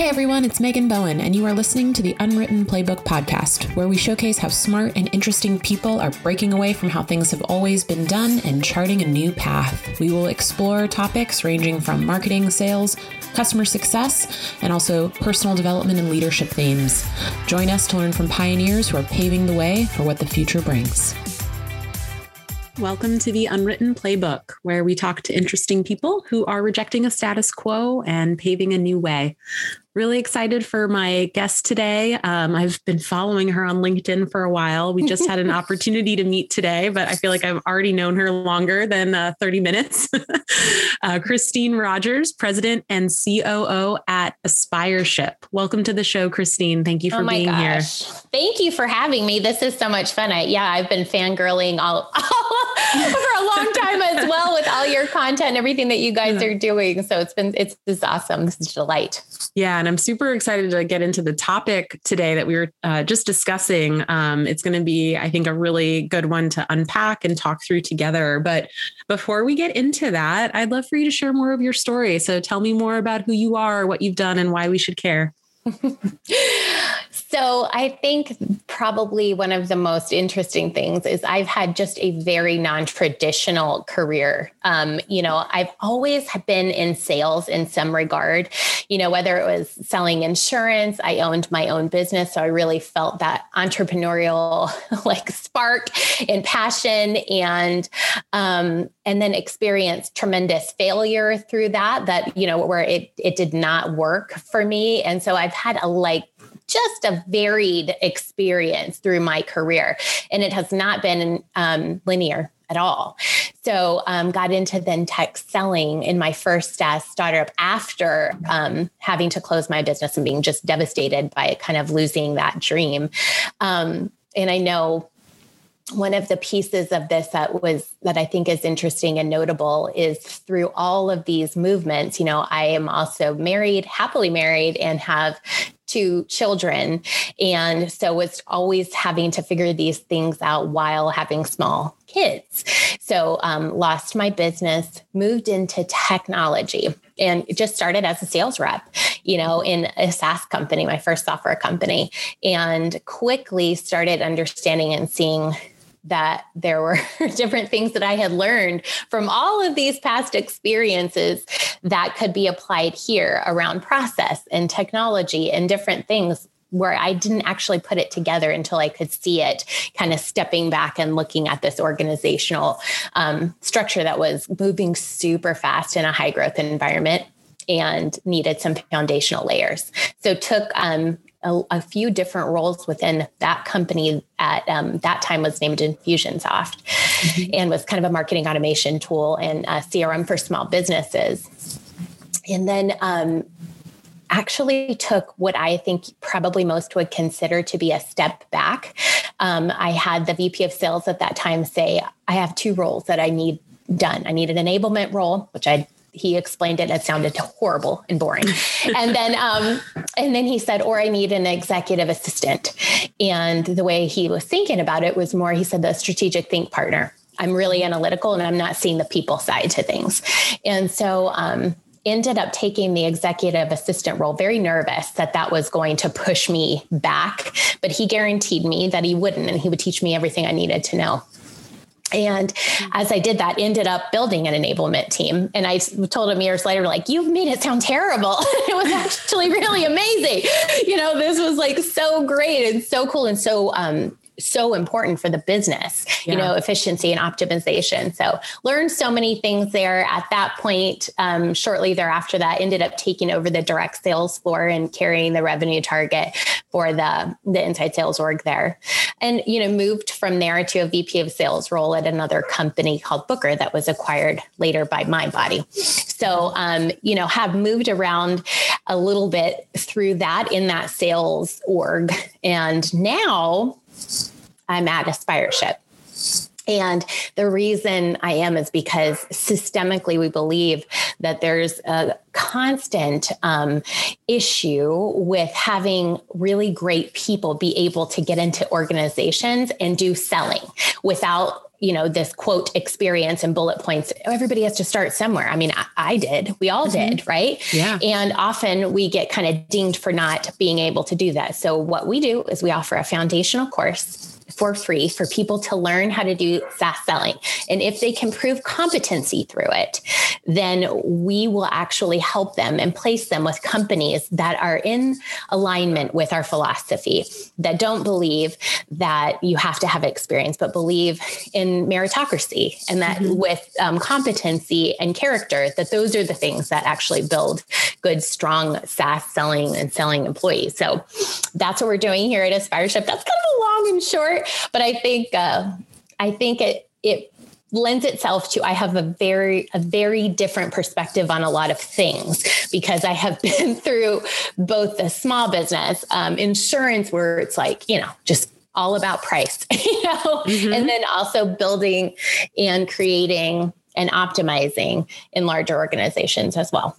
Hey everyone, it's Megan Bowen, and you are listening to the Unwritten Playbook podcast, where we showcase how smart and interesting people are breaking away from how things have always been done and charting a new path. We will explore topics ranging from marketing, sales, customer success, and also personal development and leadership themes. Join us to learn from pioneers who are paving the way for what the future brings. Welcome to the Unwritten Playbook, where we talk to interesting people who are rejecting a status quo and paving a new way really excited for my guest today. Um, I've been following her on LinkedIn for a while. We just had an opportunity to meet today, but I feel like I've already known her longer than uh, 30 minutes. uh, Christine Rogers, President and COO at Aspireship. Welcome to the show, Christine. Thank you for oh being gosh. here. Thank you for having me. This is so much fun. I, yeah, I've been fangirling all, all for a long time as well with all your content, everything that you guys are doing. So it's been, it's, it's awesome. This is a delight. Yeah. And I'm super excited to get into the topic today that we were uh, just discussing. Um, it's going to be, I think, a really good one to unpack and talk through together. But before we get into that, I'd love for you to share more of your story. So tell me more about who you are, what you've done, and why we should care. So I think probably one of the most interesting things is I've had just a very non-traditional career. Um, you know, I've always been in sales in some regard. You know, whether it was selling insurance, I owned my own business, so I really felt that entrepreneurial like spark and passion, and um, and then experienced tremendous failure through that. That you know where it it did not work for me, and so I've had a like just a varied experience through my career. And it has not been um, linear at all. So um, got into then tech selling in my first uh, startup after um, having to close my business and being just devastated by kind of losing that dream. Um, and I know one of the pieces of this that was that I think is interesting and notable is through all of these movements, you know, I am also married, happily married, and have two children. And so was always having to figure these things out while having small kids. So um, lost my business, moved into technology and just started as a sales rep, you know, in a SaaS company, my first software company, and quickly started understanding and seeing that there were different things that I had learned from all of these past experiences that could be applied here around process and technology and different things where I didn't actually put it together until I could see it kind of stepping back and looking at this organizational um, structure that was moving super fast in a high growth environment and needed some foundational layers. So took um, a, a, few different roles within that company at um, that time was named Infusionsoft mm-hmm. and was kind of a marketing automation tool and a CRM for small businesses. And then um, actually took what I think probably most would consider to be a step back. Um, I had the VP of sales at that time say, I have two roles that I need done. I need an enablement role, which I he explained it. It sounded horrible and boring. and then, um, and then he said, or I need an executive assistant. And the way he was thinking about it was more, he said, the strategic think partner. I'm really analytical and I'm not seeing the people side to things. And so, um, ended up taking the executive assistant role very nervous that that was going to push me back but he guaranteed me that he wouldn't and he would teach me everything i needed to know and as I did that, ended up building an enablement team. And I told him years later, like, you've made it sound terrible. it was actually really amazing. You know, this was like so great and so cool and so um, so important for the business, yeah. you know, efficiency and optimization. So learned so many things there at that point. Um, shortly thereafter that ended up taking over the direct sales floor and carrying the revenue target for the, the inside sales org there. And, you know, moved from there to a VP of sales role at another company called Booker that was acquired later by Mindbody. So, um, you know, have moved around a little bit through that in that sales org. And now I'm at Aspireship. And the reason I am is because systemically we believe that there's a constant um, issue with having really great people be able to get into organizations and do selling without you know this quote experience and bullet points. Everybody has to start somewhere. I mean i, I did. We all mm-hmm. did right? Yeah. And often we get kind of dinged for not being able to do that. So what we do is we offer a foundational course for free for people to learn how to do SaaS selling. And if they can prove competency through it, then we will actually help them and place them with companies that are in alignment with our philosophy, that don't believe that you have to have experience, but believe in meritocracy and that mm-hmm. with um, competency and character, that those are the things that actually build good, strong SaaS selling and selling employees. So that's what we're doing here at Aspireship. That's kind of a long and short but I think uh, I think it it lends itself to I have a very a very different perspective on a lot of things because I have been through both the small business um, insurance where it's like you know just all about price you know mm-hmm. and then also building and creating and optimizing in larger organizations as well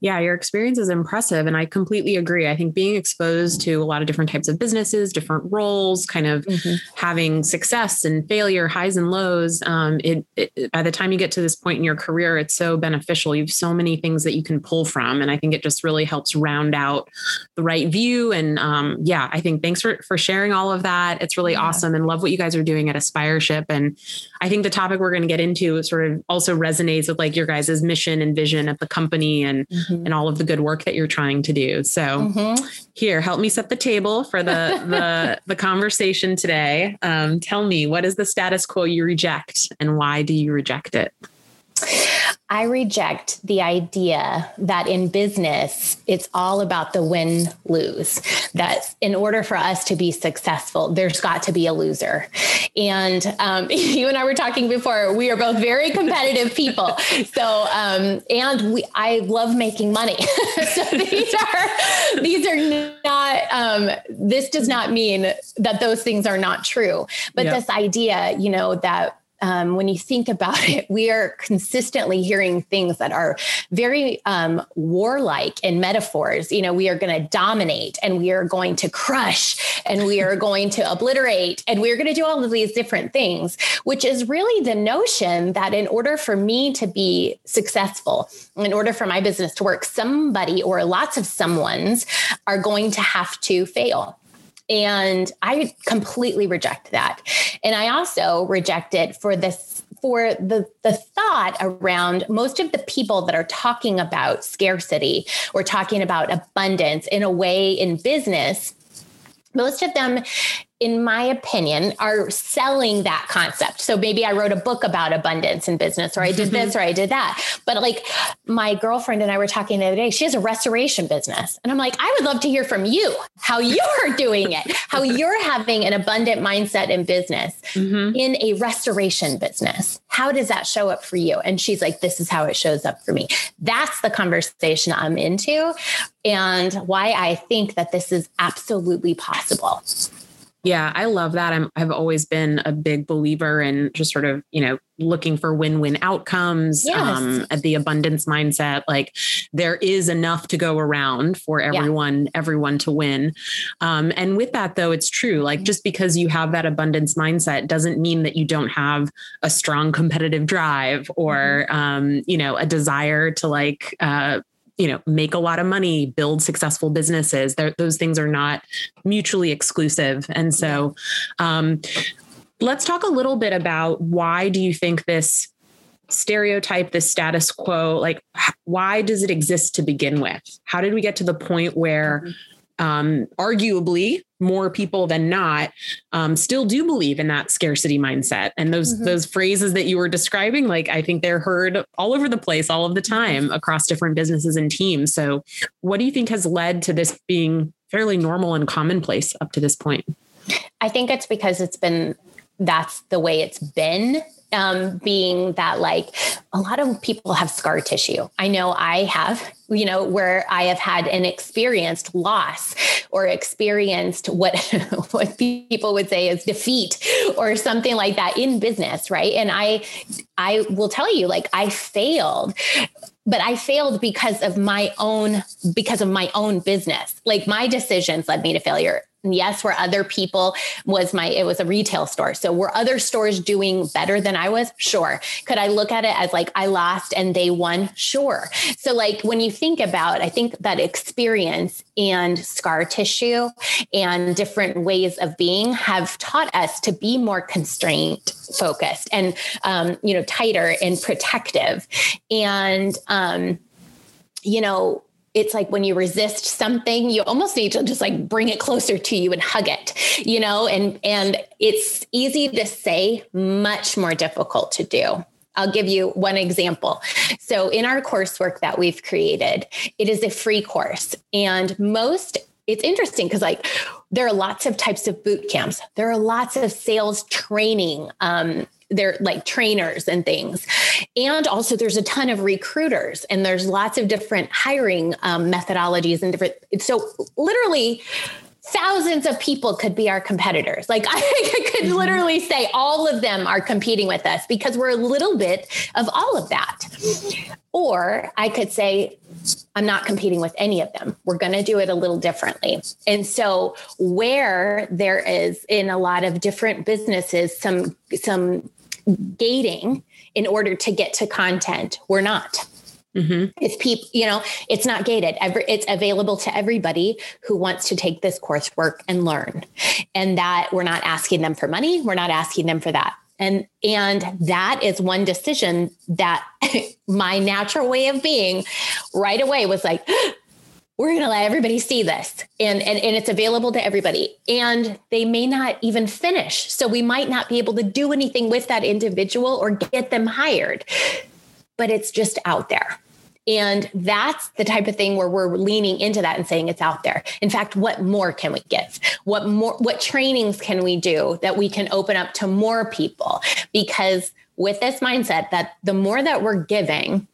yeah, your experience is impressive. And I completely agree. I think being exposed to a lot of different types of businesses, different roles, kind of mm-hmm. having success and failure, highs and lows, um, it, it, by the time you get to this point in your career, it's so beneficial. You have so many things that you can pull from. And I think it just really helps round out the right view. And um, yeah, I think thanks for, for sharing all of that. It's really yeah. awesome and love what you guys are doing at Aspireship. And I think the topic we're going to get into sort of also resonates with like your guys' mission and vision of the company and mm-hmm. and all of the good work that you're trying to do. So mm-hmm. here, help me set the table for the the the conversation today. Um, tell me, what is the status quo you reject, and why do you reject it? I reject the idea that in business, it's all about the win lose. That in order for us to be successful, there's got to be a loser. And um, you and I were talking before, we are both very competitive people. So, um, and we, I love making money. so these are, these are not, um, this does not mean that those things are not true. But yep. this idea, you know, that um, when you think about it, we are consistently hearing things that are very um, warlike in metaphors. You know, we are going to dominate and we are going to crush and we are going to obliterate and we're going to do all of these different things, which is really the notion that in order for me to be successful, in order for my business to work, somebody or lots of someone's are going to have to fail. And I completely reject that. And I also reject it for this for the the thought around most of the people that are talking about scarcity or talking about abundance in a way in business most of them in my opinion, are selling that concept. So maybe I wrote a book about abundance in business, or I did this, or I did that. But like my girlfriend and I were talking the other day, she has a restoration business. And I'm like, I would love to hear from you how you're doing it, how you're having an abundant mindset in business mm-hmm. in a restoration business. How does that show up for you? And she's like, this is how it shows up for me. That's the conversation I'm into and why I think that this is absolutely possible. Yeah, I love that. I'm I've always been a big believer in just sort of, you know, looking for win-win outcomes, yes. um, at the abundance mindset. Like there is enough to go around for everyone, yeah. everyone to win. Um, and with that though, it's true. Like just because you have that abundance mindset doesn't mean that you don't have a strong competitive drive or mm-hmm. um, you know, a desire to like uh you know make a lot of money build successful businesses. They're, those things are not mutually exclusive. And so um, let's talk a little bit about why do you think this stereotype this status quo like why does it exist to begin with? How did we get to the point where mm-hmm um, arguably more people than not um, still do believe in that scarcity mindset. And those mm-hmm. those phrases that you were describing like i think they're heard all over the place all of the time across different businesses and teams. So what do you think has led to this being fairly normal and commonplace up to this point? I think it's because it's been that's the way it's been um, being that like a lot of people have scar tissue. I know I have, you know, where I have had an experienced loss or experienced what what people would say is defeat or something like that in business, right? And I I will tell you, like I failed but I failed because of my own because of my own business. Like my decisions led me to failure yes, were other people was my, it was a retail store. So were other stores doing better than I was? Sure. Could I look at it as like I lost and they won? Sure. So like when you think about, I think that experience and scar tissue and different ways of being have taught us to be more constraint focused and, um, you know, tighter and protective. And, um, you know, it's like when you resist something you almost need to just like bring it closer to you and hug it you know and and it's easy to say much more difficult to do I'll give you one example. So, in our coursework that we've created, it is a free course. And most, it's interesting because, like, there are lots of types of boot camps, there are lots of sales training um, they're like trainers and things. And also, there's a ton of recruiters, and there's lots of different hiring um, methodologies and different. So, literally, thousands of people could be our competitors. Like I could mm-hmm. literally say all of them are competing with us because we're a little bit of all of that. Or I could say, I'm not competing with any of them. We're going to do it a little differently. And so where there is in a lot of different businesses some some gating in order to get to content. We're not. Mm-hmm. It's people, you know, it's not gated. Every, it's available to everybody who wants to take this coursework and learn. And that we're not asking them for money. We're not asking them for that. And and that is one decision that my natural way of being right away was like, we're going to let everybody see this and, and and it's available to everybody and they may not even finish so we might not be able to do anything with that individual or get them hired but it's just out there and that's the type of thing where we're leaning into that and saying it's out there. In fact, what more can we give? What more what trainings can we do that we can open up to more people? Because with this mindset that the more that we're giving,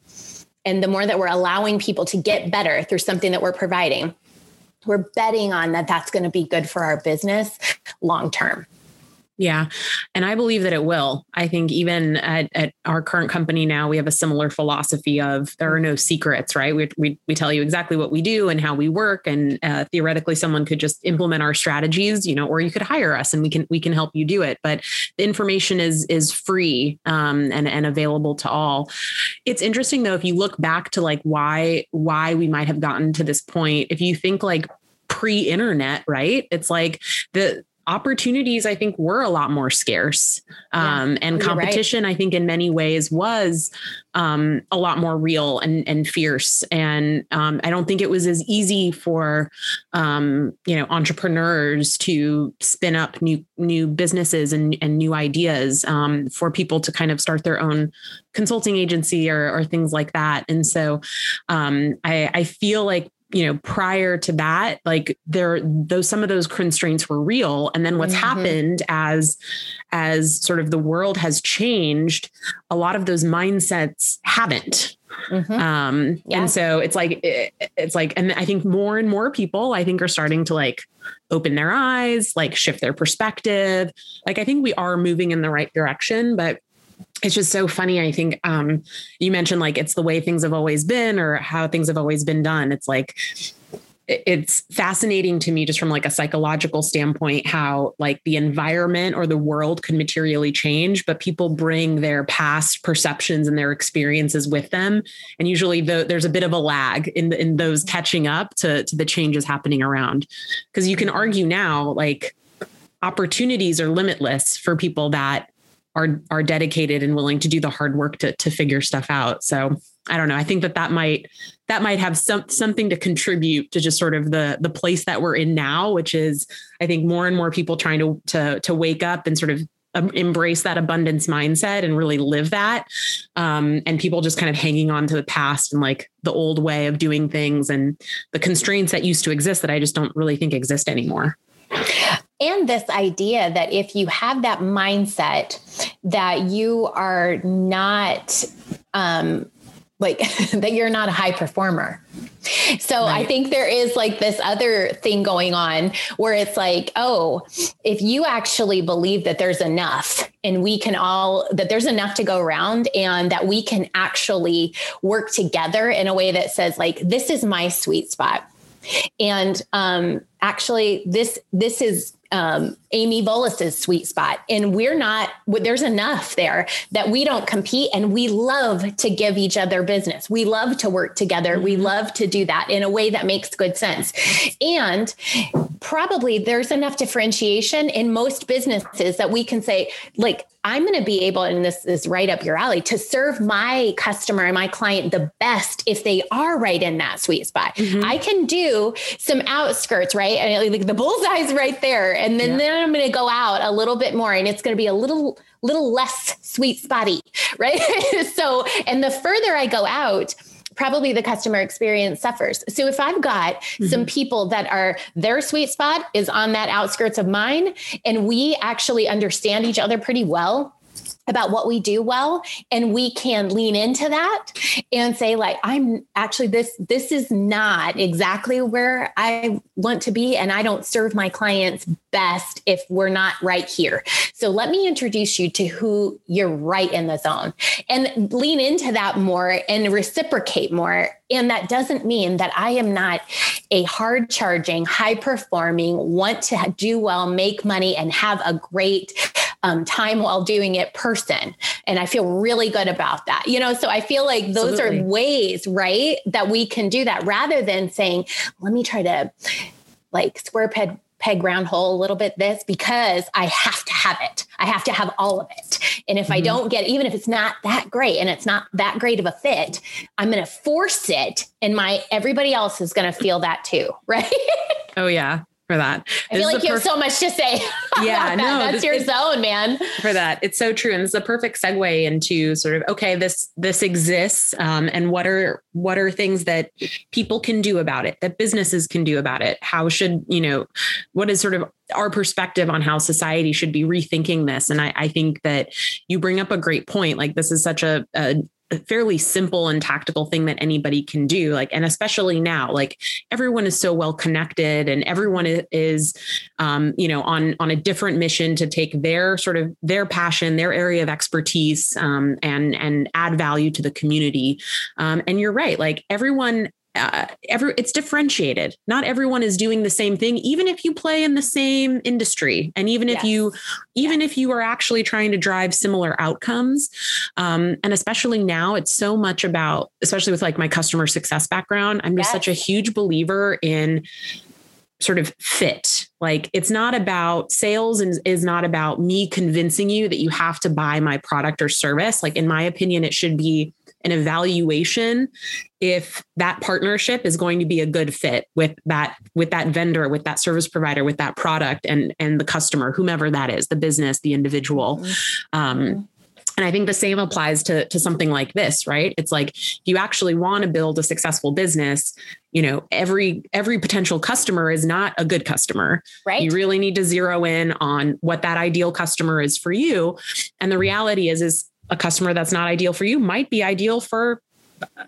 and the more that we're allowing people to get better through something that we're providing, we're betting on that that's going to be good for our business long term. Yeah. And I believe that it will. I think even at, at, our current company now, we have a similar philosophy of there are no secrets, right? We, we, we tell you exactly what we do and how we work. And uh, theoretically, someone could just implement our strategies, you know, or you could hire us and we can, we can help you do it. But the information is, is free um, and, and available to all. It's interesting though, if you look back to like why, why we might have gotten to this point, if you think like pre-internet, right? It's like the opportunities I think were a lot more scarce. Um, yeah, and competition, right. I think, in many ways was um, a lot more real and, and fierce. And um, I don't think it was as easy for um, you know entrepreneurs to spin up new new businesses and, and new ideas um, for people to kind of start their own consulting agency or, or things like that. And so um, I, I feel like you know prior to that like there those some of those constraints were real and then what's mm-hmm. happened as as sort of the world has changed a lot of those mindsets haven't mm-hmm. um yeah. and so it's like it, it's like and i think more and more people i think are starting to like open their eyes like shift their perspective like i think we are moving in the right direction but it's just so funny. I think um, you mentioned like it's the way things have always been or how things have always been done. It's like it's fascinating to me just from like a psychological standpoint how like the environment or the world could materially change but people bring their past perceptions and their experiences with them and usually the, there's a bit of a lag in in those catching up to to the changes happening around because you can argue now like opportunities are limitless for people that are are dedicated and willing to do the hard work to to figure stuff out. So I don't know. I think that that might that might have some something to contribute to just sort of the the place that we're in now, which is I think more and more people trying to to to wake up and sort of um, embrace that abundance mindset and really live that um, and people just kind of hanging on to the past and like the old way of doing things and the constraints that used to exist that i just don't really think exist anymore and this idea that if you have that mindset that you are not um, like that you're not a high performer. So right. I think there is like this other thing going on where it's like, oh, if you actually believe that there's enough and we can all, that there's enough to go around and that we can actually work together in a way that says, like, this is my sweet spot And um, actually, this this is um, Amy Volas's sweet spot. And we're not, there's enough there that we don't compete and we love to give each other business. We love to work together. Mm-hmm. We love to do that in a way that makes good sense. And probably there's enough differentiation in most businesses that we can say, like, I'm going to be able, and this is right up your alley, to serve my customer and my client the best if they are right in that sweet spot. Mm-hmm. I can do some outskirts, right? And like the bullseye's right there. And then, yeah. then I'm going to go out a little bit more and it's going to be a little, little less sweet spotty, right? so, and the further I go out, probably the customer experience suffers. So if I've got mm-hmm. some people that are their sweet spot is on that outskirts of mine and we actually understand each other pretty well, about what we do well and we can lean into that and say like i'm actually this this is not exactly where i want to be and i don't serve my clients best if we're not right here. So let me introduce you to who you're right in the zone and lean into that more and reciprocate more. And that doesn't mean that i am not a hard charging high performing want to do well make money and have a great um, time while doing it person. And I feel really good about that. You know, so I feel like those Absolutely. are ways, right, that we can do that rather than saying, let me try to like square peg peg round hole a little bit this because I have to have it. I have to have all of it. And if mm-hmm. I don't get even if it's not that great and it's not that great of a fit, I'm going to force it and my everybody else is going to feel that too, right? Oh yeah for that. I feel like you perf- have so much to say. Yeah, that. no, that's this, your zone, man. For that, it's so true, and it's a perfect segue into sort of okay, this this exists, um, and what are what are things that people can do about it, that businesses can do about it? How should you know? What is sort of our perspective on how society should be rethinking this? And I, I think that you bring up a great point. Like this is such a, a a fairly simple and tactical thing that anybody can do like and especially now like everyone is so well connected and everyone is um, you know on on a different mission to take their sort of their passion their area of expertise um, and and add value to the community. Um, and you're right like everyone uh, every it's differentiated. Not everyone is doing the same thing, even if you play in the same industry, and even yes. if you, even yes. if you are actually trying to drive similar outcomes. Um, and especially now, it's so much about, especially with like my customer success background. I'm just yes. such a huge believer in sort of fit. Like it's not about sales and is not about me convincing you that you have to buy my product or service. Like in my opinion, it should be an evaluation if that partnership is going to be a good fit with that with that vendor with that service provider with that product and and the customer whomever that is the business the individual mm-hmm. um, and I think the same applies to, to something like this, right? It's like if you actually want to build a successful business, you know, every every potential customer is not a good customer. Right. You really need to zero in on what that ideal customer is for you. And the reality is, is a customer that's not ideal for you might be ideal for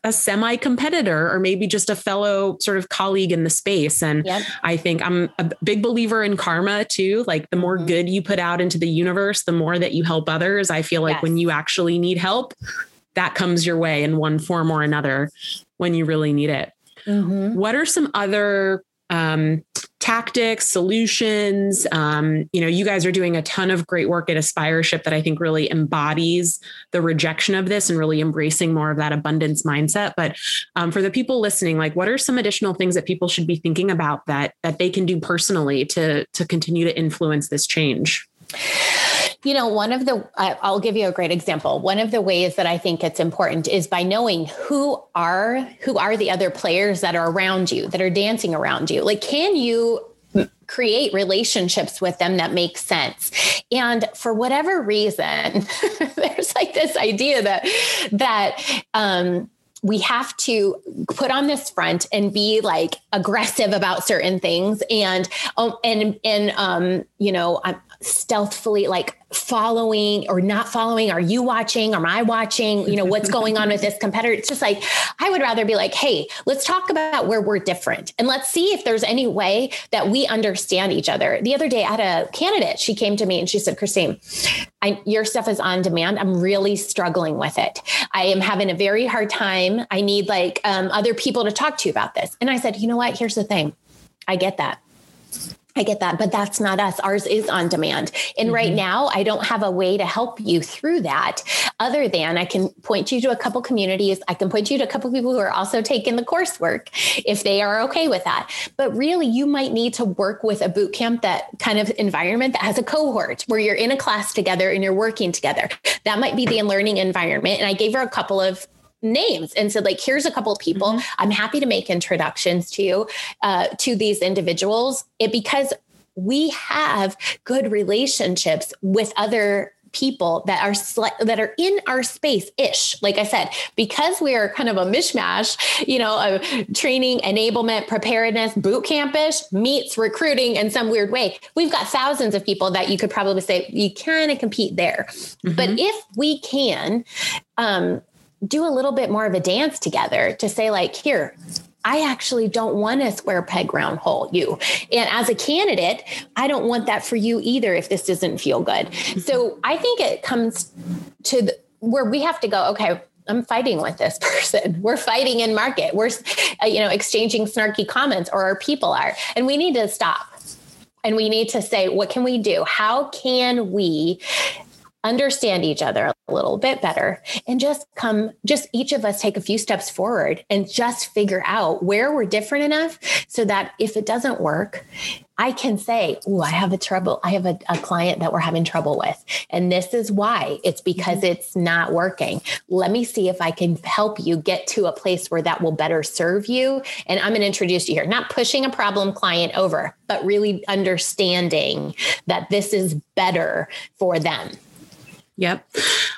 a semi competitor or maybe just a fellow sort of colleague in the space. And yep. I think I'm a big believer in karma too. Like the more mm-hmm. good you put out into the universe, the more that you help others. I feel like yes. when you actually need help, that comes your way in one form or another when you really need it. Mm-hmm. What are some other um, tactics, solutions. Um, you know, you guys are doing a ton of great work at Aspireship that I think really embodies the rejection of this and really embracing more of that abundance mindset. But um, for the people listening, like, what are some additional things that people should be thinking about that that they can do personally to to continue to influence this change? You know, one of the, I'll give you a great example. One of the ways that I think it's important is by knowing who are, who are the other players that are around you, that are dancing around you. Like, can you create relationships with them that make sense and for whatever reason there's like this idea that that um we have to put on this front and be like aggressive about certain things and um and and um you know stealthfully like following or not following? Are you watching? Am i watching? You know what's going on with this competitor? It's just like i would rather be like hey let's talk about where we're different and let's see if there's any way that we understand each other. The other day i had a candidate. She came to me and she said christine I, your stuff is on demand. I'm really struggling with it. I am having a very hard time. I need like um, other people to talk to about this. And i said you know what? Here's the thing. I get that I get that, but that's not us. Ours is on demand. And mm-hmm. right now, I don't have a way to help you through that other than I can point you to a couple communities. I can point you to a couple people who are also taking the coursework if they are okay with that. But really, you might need to work with a boot camp that kind of environment that has a cohort where you're in a class together and you're working together. That might be the learning environment. And I gave her a couple of names and said like here's a couple of people mm-hmm. i'm happy to make introductions to you uh, to these individuals it because we have good relationships with other people that are sli- that are in our space ish like i said because we are kind of a mishmash you know of training enablement preparedness boot campish meets recruiting in some weird way we've got thousands of people that you could probably say you kind of compete there mm-hmm. but if we can um, do a little bit more of a dance together to say like here I actually don't want a square peg round hole you. And as a candidate, I don't want that for you either if this doesn't feel good. Mm-hmm. So I think it comes to the, where we have to go, okay, I'm fighting with this person. We're fighting in market. We're uh, you know exchanging snarky comments or our people are. And we need to stop. And we need to say what can we do? How can we understand each other a little bit better and just come just each of us take a few steps forward and just figure out where we're different enough so that if it doesn't work I can say, oh, I have a trouble. I have a, a, client that we're having trouble with. And this is why it's because mm-hmm. it's not working. Let me see if I can help you get to a place where that will better serve you. And I'm going to introduce you here, not pushing a problem client over, but really understanding that this is better for them. Yep.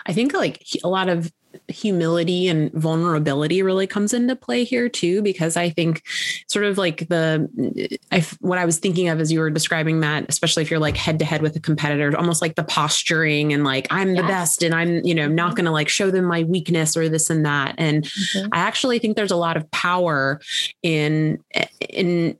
I think like a lot of humility and vulnerability really comes into play here too because i think sort of like the I, what i was thinking of as you were describing that especially if you're like head to head with a competitor almost like the posturing and like i'm the best and i'm you know not mm-hmm. going to like show them my weakness or this and that and mm-hmm. i actually think there's a lot of power in in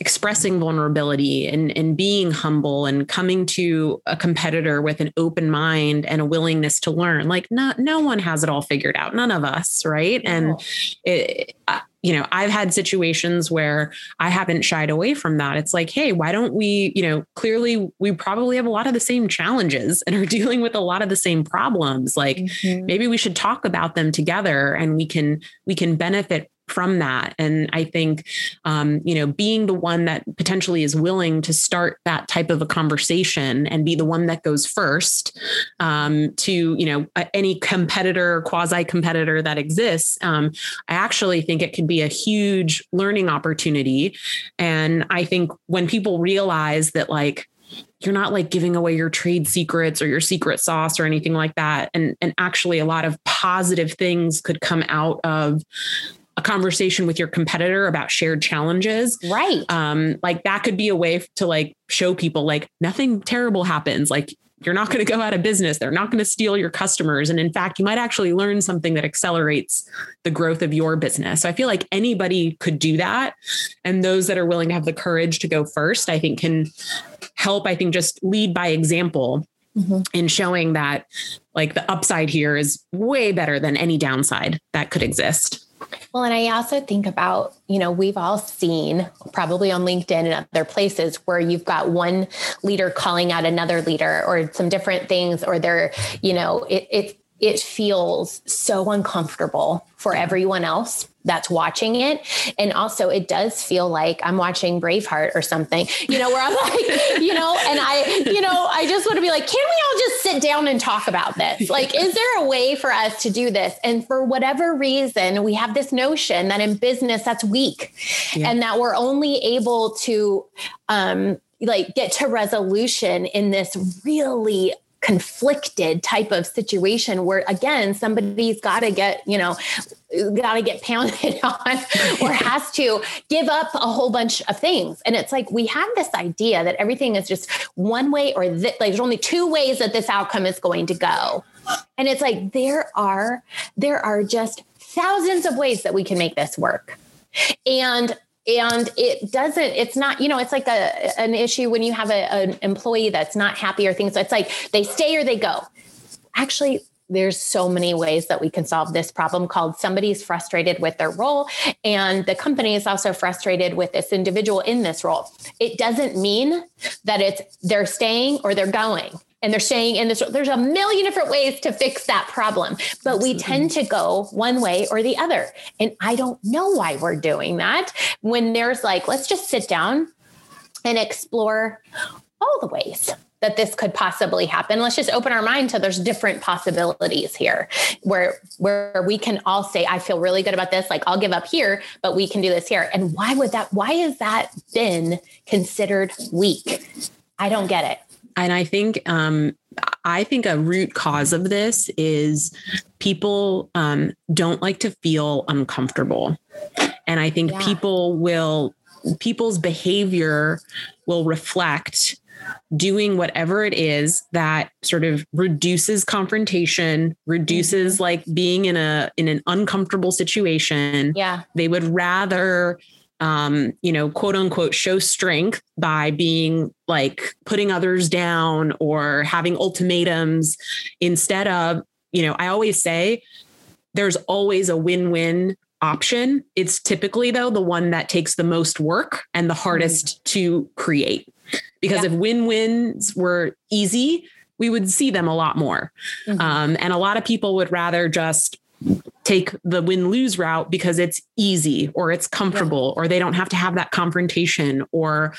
expressing vulnerability and and being humble and coming to a competitor with an open mind and a willingness to learn like not no one has it all figured out. None of us, right? And it, you know, I've had situations where I haven't shied away from that. It's like, hey, why don't we, you know, clearly we probably have a lot of the same challenges and are dealing with a lot of the same problems. Like mm-hmm. maybe we should talk about them together and we can we can benefit from that. And I think, um, you know, being the one that potentially is willing to start that type of a conversation and be the one that goes first um, to, you know, any competitor, quasi competitor that exists, um, I actually think it could be a huge learning opportunity. And I think when people realize that, like, you're not like giving away your trade secrets or your secret sauce or anything like that and and actually a lot of positive things could come out of a conversation with your competitor about shared challenges. Right. Um, like that could be a way to like show people like nothing terrible happens. Like you're not going to go out of business. They're not going to steal your customers. And in fact, you might actually learn something that accelerates the growth of your business. So I feel like anybody could do that. And those that are willing to have the courage to go first, I think can help, I think, just lead by example mm-hmm. in showing that like the upside here is way better than any downside that could exist. Well, and I also think about, you know, we've all seen probably on LinkedIn and other places where you've got one leader calling out another leader or some different things, or they're, you know, it, it it feels so uncomfortable for everyone else that's watching it. And also, it does feel like I'm watching Braveheart or something, you know, where I'm like, you know, and I, you know, I just want to be like, can we all just sit down and talk about this? Like, is there a way for us to do this? And for whatever reason, we have this notion that in business, that's weak yeah. and that we're only able to, um, like get to resolution in this really conflicted type of situation where again somebody's got to get you know got to get pounded on or has to give up a whole bunch of things. And it's like we have this idea that everything is just one way or th- like there's only two ways that this outcome is going to go. And it's like there are there are just thousands of ways that we can make this work. And and it doesn't it's not you know it's like a an issue when you have a, an employee that's not happy or things it's like they stay or they go. Actually there's so many ways that we can solve this problem called somebody's frustrated with their role and the company is also frustrated with this individual in this role. It doesn't mean that it's they're staying or they're going and they're staying in this there's a million different ways to fix that problem but Absolutely. we tend to go one way or the other. And i don't know why we're doing that when there's like let's just sit down and explore all the ways that this could possibly happen. Let's just open our mind to there's different possibilities here where where we can all say i feel really good about this. Like i'll give up here but we can do this here. And why would that why has that been considered weak? I don't get it and I think um, I think a root cause of this is people um, don't like to feel uncomfortable, and I think yeah. people will people's behavior will reflect doing whatever it is that sort of reduces confrontation reduces mm-hmm. like being in a in an uncomfortable situation yeah they would rather um, you know, quote unquote, show strength by being like putting others down or having ultimatums instead of, you know, I always say there's always a win win option. It's typically, though, the one that takes the most work and the hardest mm. to create. Because yeah. if win wins were easy, we would see them a lot more. Mm-hmm. Um, and a lot of people would rather just take the win lose route because it's easy or it's comfortable yeah. or they don't have to have that confrontation or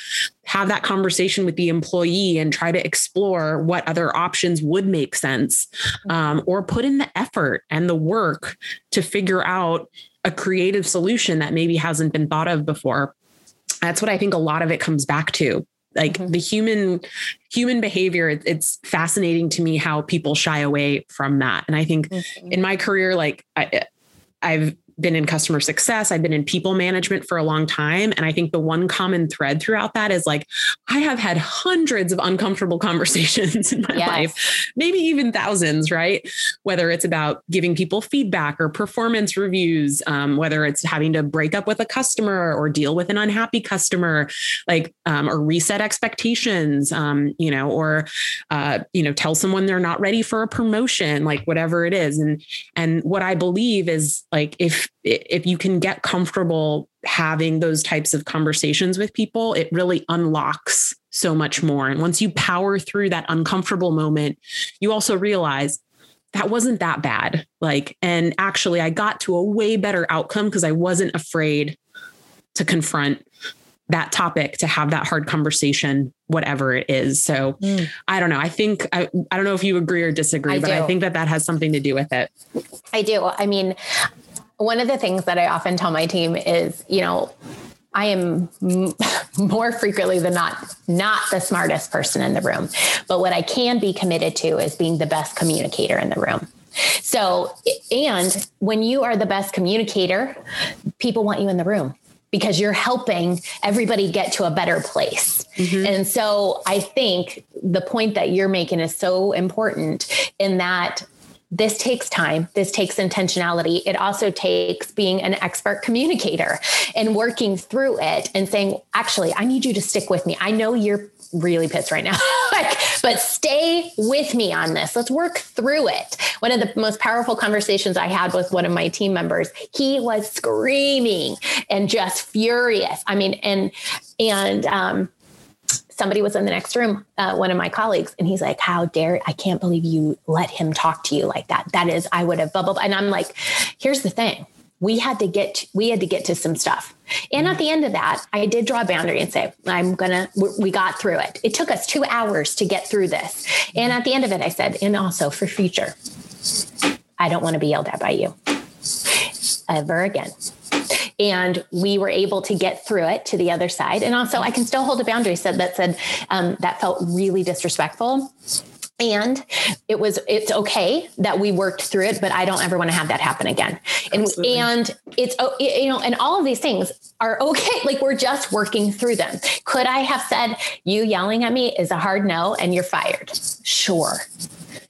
have that conversation with the employee and try to explore what other options would make sense mm-hmm. um, or put in the effort and the work to figure out a creative solution that maybe hasn't been thought of before that's what i think a lot of it comes back to like mm-hmm. the human human behavior it's fascinating to me how people shy away from that and i think mm-hmm. in my career like I, i've been in customer success, I've been in people management for a long time. And I think the one common thread throughout that is like, I have had hundreds of uncomfortable conversations in my yes. life, maybe even thousands, right? Whether it's about giving people feedback or performance reviews, um, whether it's having to break up with a customer or deal with an unhappy customer, like, um, or reset expectations, um, you know, or, uh, you know, tell someone they're not ready for a promotion, like whatever it is. And, and what I believe is like, if, if you can get comfortable having those types of conversations with people, it really unlocks so much more. And once you power through that uncomfortable moment, you also realize that wasn't that bad. Like, and actually, I got to a way better outcome because I wasn't afraid to confront that topic to have that hard conversation whatever it is so mm. i don't know i think I, I don't know if you agree or disagree I but do. i think that that has something to do with it i do i mean one of the things that I often tell my team is, you know, I am m- more frequently than not not the smartest person in the room, but what I can be committed to is being the best communicator in the room. So, and when you are the best communicator, people want you in the room because you're helping everybody get to a better place. Mm-hmm. And so I think the point that you're making is so important in that this takes time. This takes intentionality. It also takes being an expert communicator and working through it and saying, actually, I need you to stick with me. I know you're really pissed right now, but stay with me on this. Let's work through it. One of the most powerful conversations I had with one of my team members, he was screaming and just furious. I mean, and, and, um, somebody was in the next room, uh, one of my colleagues, and he's like, How dare I can't believe you let him talk to you like that. That is, I would have bubbled. And I'm like, here's the thing. We had to get we had to get to some stuff. And at the end of that, I did draw a boundary and say, I'm gonna we got through it. It took us two hours to get through this. And at the end of it, I said, and also for future, I don't want to be yelled at by you ever again and we were able to get through it to the other side. And also, I can still hold a boundary said that said um, that felt really disrespectful. And it was it's okay that we worked through it but i don't ever want to have that happen again. And Absolutely. and it's oh, you know and all of these things are okay. Like we're just working through them. Could i have said you yelling at me is a hard no and you're fired. Sure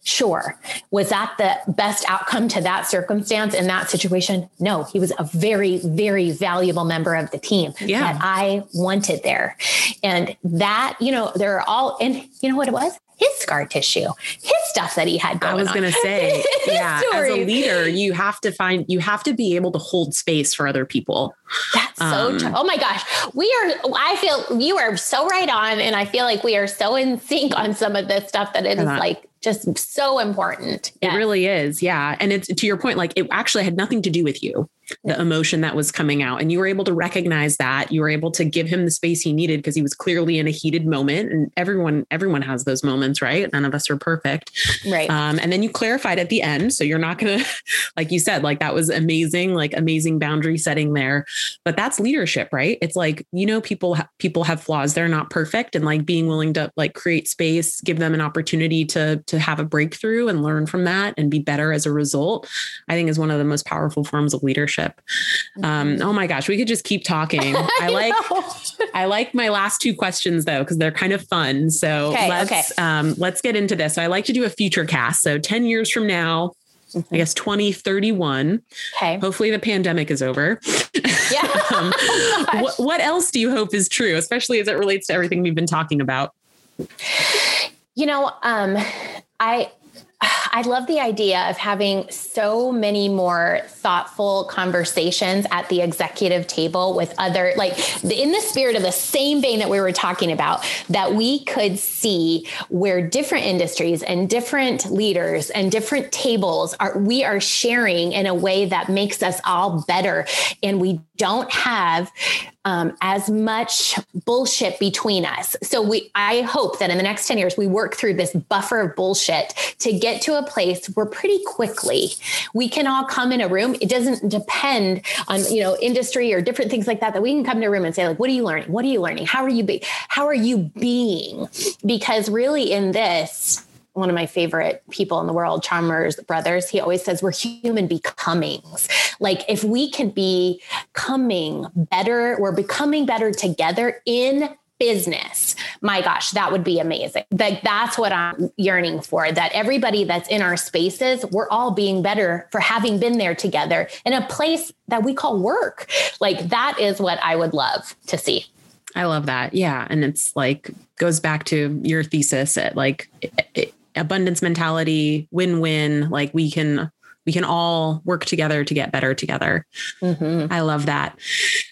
Sure. Was that the best outcome to that circumstance in that situation? No, he was a very, very valuable member of the team yeah. that I wanted there. And that, you know, there are all, and you know what it was? his scar tissue, his stuff that he had I was going to say, yeah, as a leader, you have to find, you have to be able to hold space for other people. That's so um, true. Oh my gosh. We are, I feel you are so right on. And I feel like we are so in sync on some of this stuff that it is like just so important. Yes. It really is. Yeah. And it's to your point, like it actually had nothing to do with you the emotion that was coming out. And you were able to recognize that. You were able to give him the space he needed because he was clearly in a heated moment. And everyone, everyone has those moments, right? None of us are perfect. Right. Um, and then you clarified at the end. So you're not gonna, like you said, like that was amazing, like amazing boundary setting there. But that's leadership, right? It's like, you know, people people have flaws. They're not perfect. And like being willing to like create space, give them an opportunity to to have a breakthrough and learn from that and be better as a result, I think is one of the most powerful forms of leadership Um, mm-hmm. oh my gosh, we could just keep talking. I, I like I like my last two questions though because they're kind of fun. So okay, let's okay. Um, let's get into this. So I like to do a future cast. So ten years from now, Mm-hmm. I guess 2031. Okay. Hopefully the pandemic is over. Yeah. um, oh what, what else do you hope is true, especially as it relates to everything we've been talking about? You know, um, I I love the idea of having so many more thoughtful conversations at the executive table with other, like in the spirit of the same vein that we were talking about, that we could see where different industries and different leaders and different tables are, we are sharing in a way that makes us all better. And we don't have um, as much bullshit between us. So we, I hope that in the next 10 years, we work through this buffer of bullshit to get to a place where pretty quickly we can all come in a room. It doesn't depend on, you know, industry or different things like that, that we can come to a room and say like, what are you learning? What are you learning? How are you be, how are you being? Because really in this, one of my favorite people in the world, Chalmers Brothers, he always says we're human becomings. Like if we can be coming better, we're becoming better together in business my gosh that would be amazing. Like that's what i'm yearning for that everybody that's in our spaces we're all being better for having been there together in a place that we call work. Like that is what i would love to see. I love that. Yeah. And it's like goes back to your thesis at like it, abundance mentality, win win. Like we can we can all work together to get better together. Mm-hmm. I love that.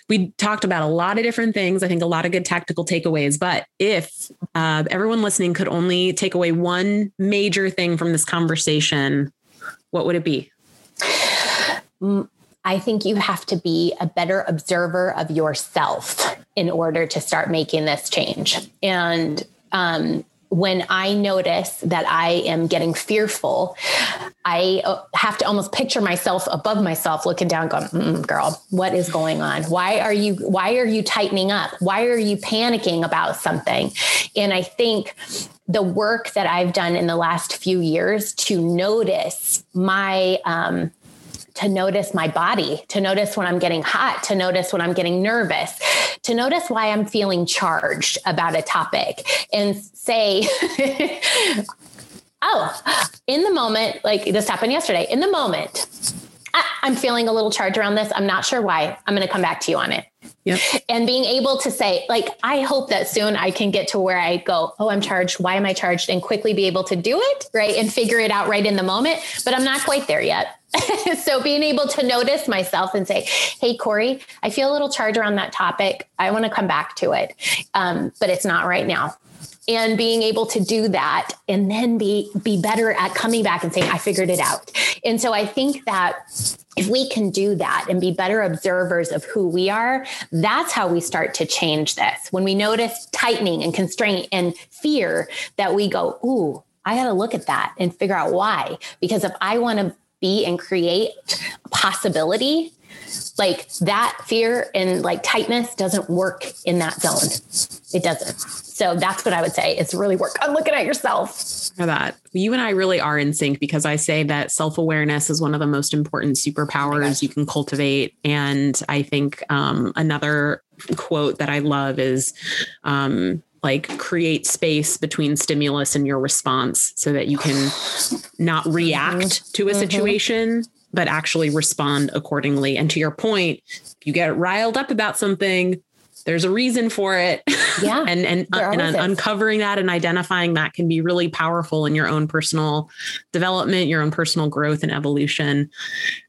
We talked about a lot of different things. I think a lot of good tactical takeaways. But if uh, everyone listening could only take away one major thing from this conversation, what would it be? Mm, I think you have to be a better observer of yourself in order to start making this change. And um, when I notice that I am getting fearful, I uh, have to almost picture myself above myself, looking down, going, "Girl, what is going on? Why are you? Why are you tightening up? Why are you panicking about something?" And I think the work that I've done in the last few years to notice my um, to notice my body, to notice when I'm getting hot, to notice when I'm getting nervous, to notice why I'm feeling charged about a topic and say, oh, in the moment, like this happened yesterday, in the moment, I'm feeling a little charged around this. I'm not sure why. I'm going to come back to you on it. Yep. And being able to say, like, I hope that soon I can get to where I go, oh, I'm charged. Why am I charged? And quickly be able to do it, right? And figure it out right in the moment. But I'm not quite there yet. so being able to notice myself and say, hey, Corey, I feel a little charge around that topic. I want to come back to it. Um, but it's not right now and being able to do that and then be be better at coming back and saying i figured it out and so i think that if we can do that and be better observers of who we are that's how we start to change this when we notice tightening and constraint and fear that we go ooh i got to look at that and figure out why because if i want to be and create possibility like that fear and like tightness doesn't work in that zone. It doesn't. So that's what I would say. It's really work on looking at yourself. for that. You and I really are in sync because I say that self awareness is one of the most important superpowers oh you can cultivate. And I think um, another quote that I love is um, like create space between stimulus and your response so that you can not react mm-hmm. to a mm-hmm. situation but actually respond accordingly and to your point if you get riled up about something there's a reason for it. Yeah. and and, and uncovering that and identifying that can be really powerful in your own personal development, your own personal growth and evolution.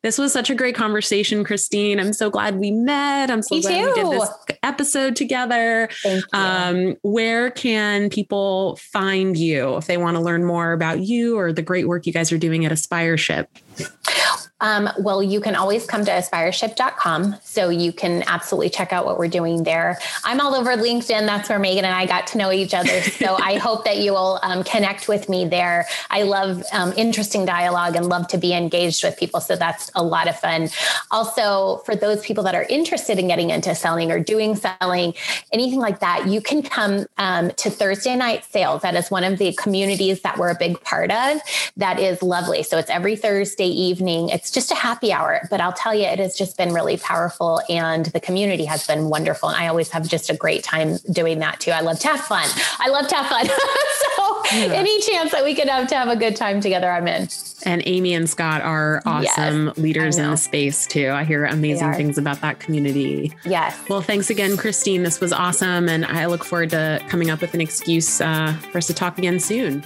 This was such a great conversation, Christine. I'm so glad we met. I'm so Me glad too. we did this episode together. Um, where can people find you if they want to learn more about you or the great work you guys are doing at Aspireship? Um, well, you can always come to aspireship.com. So you can absolutely check out what we're doing there. I'm all over LinkedIn. That's where Megan and I got to know each other. So I hope that you will um, connect with me there. I love um, interesting dialogue and love to be engaged with people. So that's a lot of fun. Also, for those people that are interested in getting into selling or doing selling, anything like that, you can come um, to Thursday Night Sales. That is one of the communities that we're a big part of. That is lovely. So it's every Thursday evening. It's it's just a happy hour, but I'll tell you, it has just been really powerful and the community has been wonderful. And I always have just a great time doing that too. I love to have fun. I love to have fun. so yeah. any chance that we could have to have a good time together, I'm in. And Amy and Scott are awesome yes, leaders in the space too. I hear amazing things about that community. Yes. Well, thanks again, Christine. This was awesome. And I look forward to coming up with an excuse uh, for us to talk again soon.